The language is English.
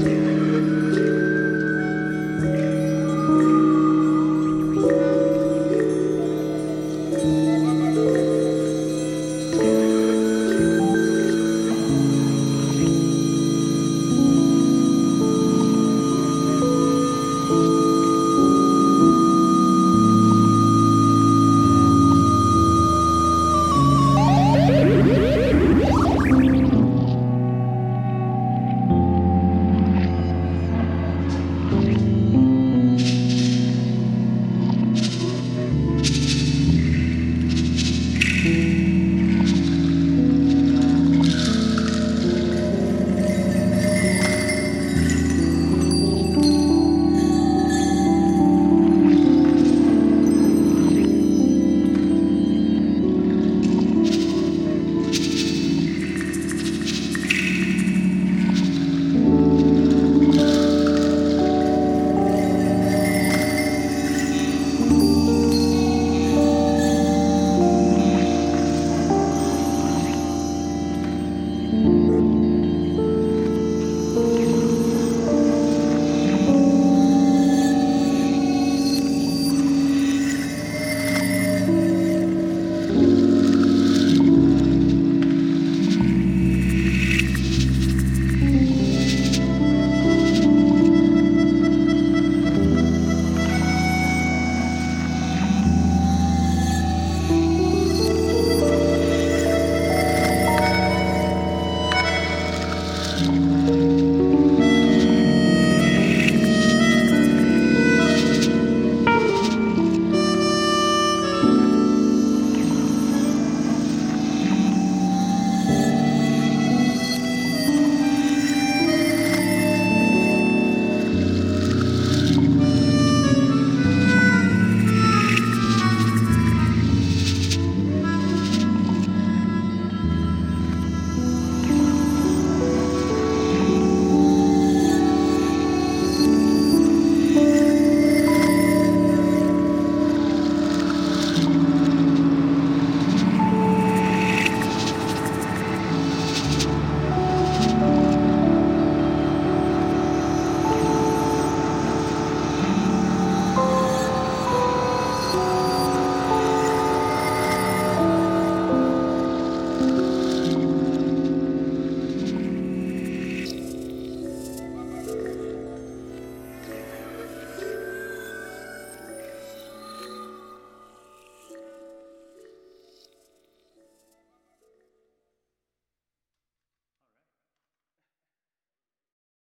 Música